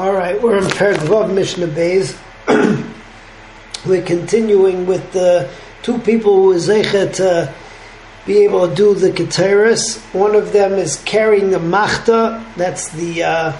All right, we're in Perek Mishnah Bays. we're continuing with the two people who were to be able to do the keteris. One of them is carrying the machta, that's the uh,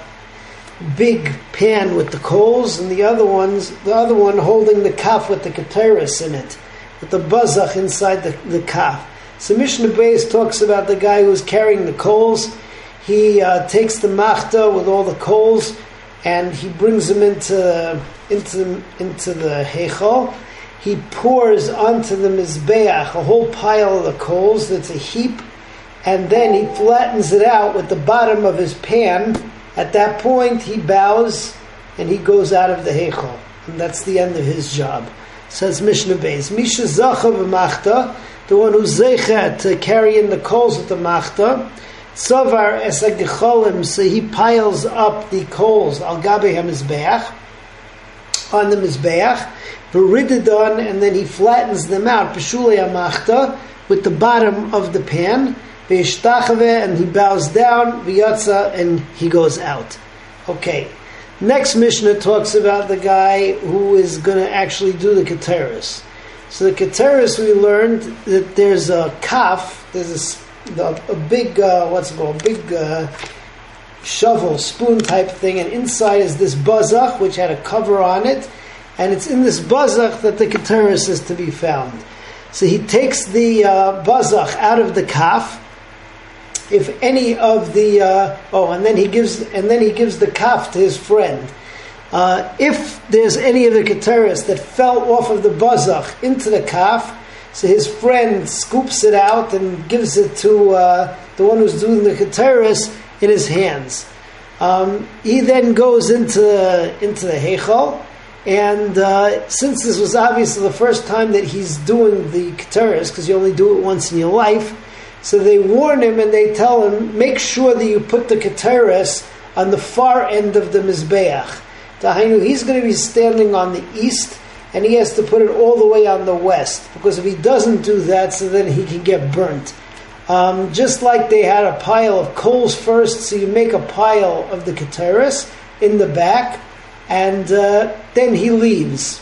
big pan with the coals, and the other one's the other one holding the kaf with the keteris in it, with the bazach inside the, the kaf. So Mishnah Bays talks about the guy who's carrying the coals. He uh, takes the machta with all the coals and he brings them into into into the heichal. He pours onto the mizbeach a whole pile of the coals that's a heap, and then he flattens it out with the bottom of his pan. At that point, he bows and he goes out of the heichal, and that's the end of his job. Says Mishnah Beis, Misha Zacha the one who's zeichet to carry in the coals with the machta. Savar esagicholim, so he piles up the coals al gabe hamizbeach on the mizbeach, verididon, and then he flattens them out b'shulei amachta with the bottom of the pan, ve'ishtachave, and he bows down v'yatza, and he goes out. Okay. Next Mishnah talks about the guy who is going to actually do the keteris. So the keteris we learned that there's a kaf, there's a the, a big uh, what's it called, big uh, shovel, spoon type thing, and inside is this bazach which had a cover on it, and it's in this bazach that the keteris is to be found. So he takes the uh, bazach out of the kaf. If any of the uh, oh, and then he gives and then he gives the kaf to his friend. Uh, if there's any of the keteris that fell off of the bazach into the kaf, so his friend scoops it out and gives it to uh, the one who's doing the keteris in his hands. Um, he then goes into into the heichal, and uh, since this was obviously the first time that he's doing the keteris, because you only do it once in your life, so they warn him and they tell him, make sure that you put the keteris on the far end of the mizbeach. He's going to be standing on the east and he has to put it all the way on the west because if he doesn't do that, so then he can get burnt. Um, just like they had a pile of coals first, so you make a pile of the keteris in the back, and uh, then he leaves.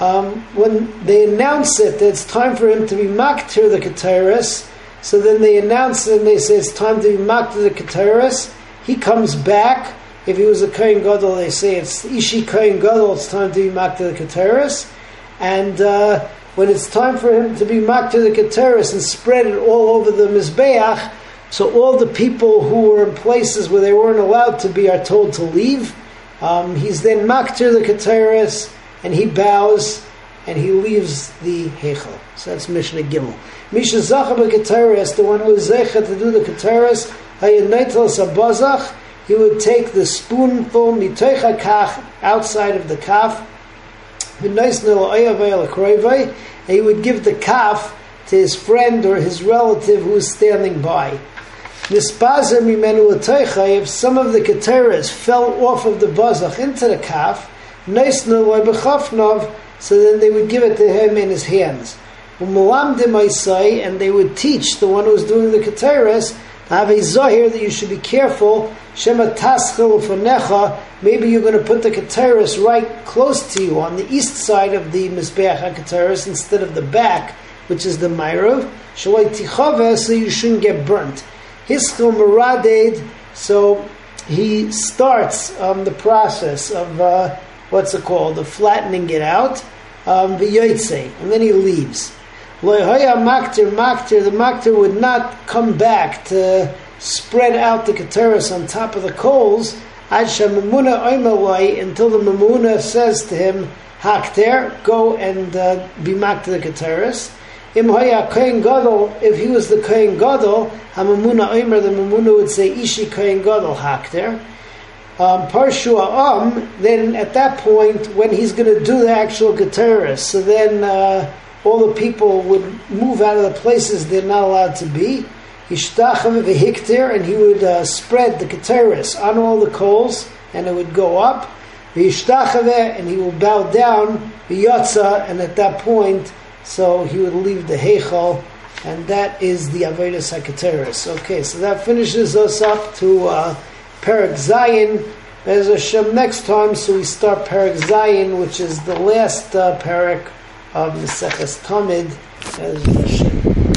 Um, when they announce it that it's time for him to be maktir the keteris, so then they announce it and they say it's time to be maktir the keteris. He comes back if he was a Kohen Gadol, they say it's Ishi Kohen Gadol, it's time to be Maktir the Keteris. And uh, when it's time for him to be Maktir the Keteris and spread it all over the Mizbeach, so all the people who were in places where they weren't allowed to be are told to leave. Um, he's then Maktir the Keteris, and he bows, and he leaves the Hechel. So that's Mishnah Gimel. Misha Zachar Keteris, the one who is Zecha to do the Keteris, Hayanaitel Sabazach, he would take the spoonful mitoicha kach outside of the kaf, and he would give the kaf to his friend or his relative who is standing by. If some of the keteras fell off of the bazach into the kaf, so then they would give it to him in his hands. And they would teach the one who was doing the keteras have a zahir that you should be careful. Shema taschil necha. Maybe you're going to put the keteris right close to you on the east side of the mizbeach keteris instead of the back, which is the ma'irav. Shaloi tichave, so you shouldn't get burnt. Histo maraded. So he starts um, the process of uh, what's it called, of flattening it out. Um, and then he leaves the maktir would not come back to spread out the keteris on top of the coals until the mamuna says to him, Hakter, go and uh, be maktir the keteris. Im gadol, if he was the kohen gadol, hamamuna oimer, the mamuna would say, Ishi kohen gadol hakter. Um, Parshu Am, then at that point, when he's going to do the actual keteris, so then uh, all the people would move out of the places they're not allowed to be. Yishtachav v'hiktir, and he would uh, spread the keteris on all the coals, and it would go up. V'yishtachave, and he will bow down. V'yotza, and at that point, so he would leave the heichal, and that is the avodas haketeris. Okay, so that finishes us up to uh, Perak Zayin. As Hashem next time, so we start Parak Zayin, which is the last uh, parak of Maseches Tamid, as.